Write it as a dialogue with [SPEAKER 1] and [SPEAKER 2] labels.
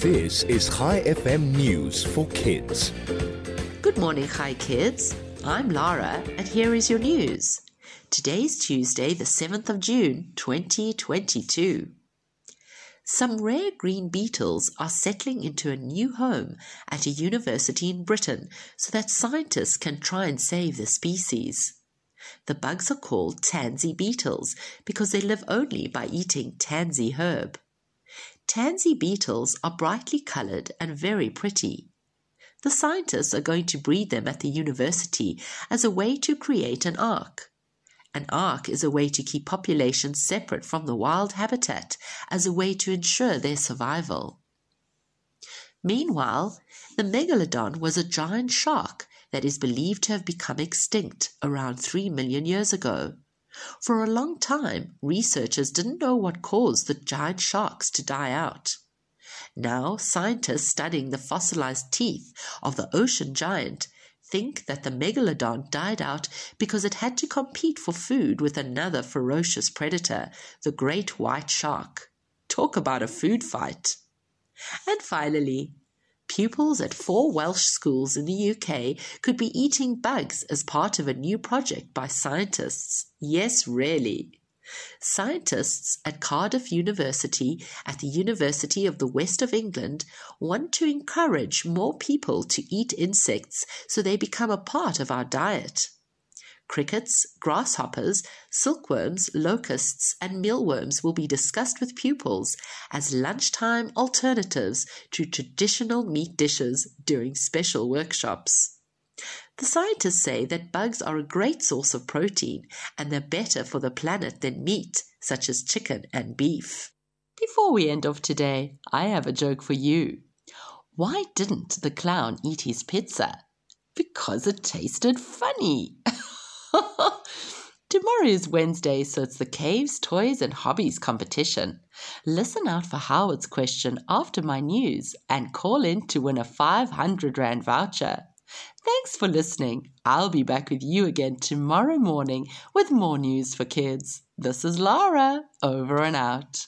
[SPEAKER 1] This is Chai FM News for Kids.
[SPEAKER 2] Good morning, Hi Kids. I'm Lara, and here is your news. Today's Tuesday, the 7th of June, 2022. Some rare green beetles are settling into a new home at a university in Britain so that scientists can try and save the species. The bugs are called tansy beetles because they live only by eating tansy herb. Tansy beetles are brightly colored and very pretty. The scientists are going to breed them at the university as a way to create an ark. An ark is a way to keep populations separate from the wild habitat as a way to ensure their survival. Meanwhile, the megalodon was a giant shark that is believed to have become extinct around 3 million years ago. For a long time, researchers didn't know what caused the giant sharks to die out. Now, scientists studying the fossilized teeth of the ocean giant think that the megalodon died out because it had to compete for food with another ferocious predator, the great white shark. Talk about a food fight. And finally, Pupils at four Welsh schools in the UK could be eating bugs as part of a new project by scientists. Yes, really. Scientists at Cardiff University at the University of the West of England want to encourage more people to eat insects so they become a part of our diet. Crickets, grasshoppers, silkworms, locusts, and mealworms will be discussed with pupils as lunchtime alternatives to traditional meat dishes during special workshops. The scientists say that bugs are a great source of protein and they're better for the planet than meat, such as chicken and beef. Before we end off today, I have a joke for you. Why didn't the clown eat his pizza? Because it tasted funny. Is Wednesday, so it's the Caves, Toys, and Hobbies competition. Listen out for Howard's question after my news and call in to win a 500 Rand voucher. Thanks for listening. I'll be back with you again tomorrow morning with more news for kids. This is Lara, over and out.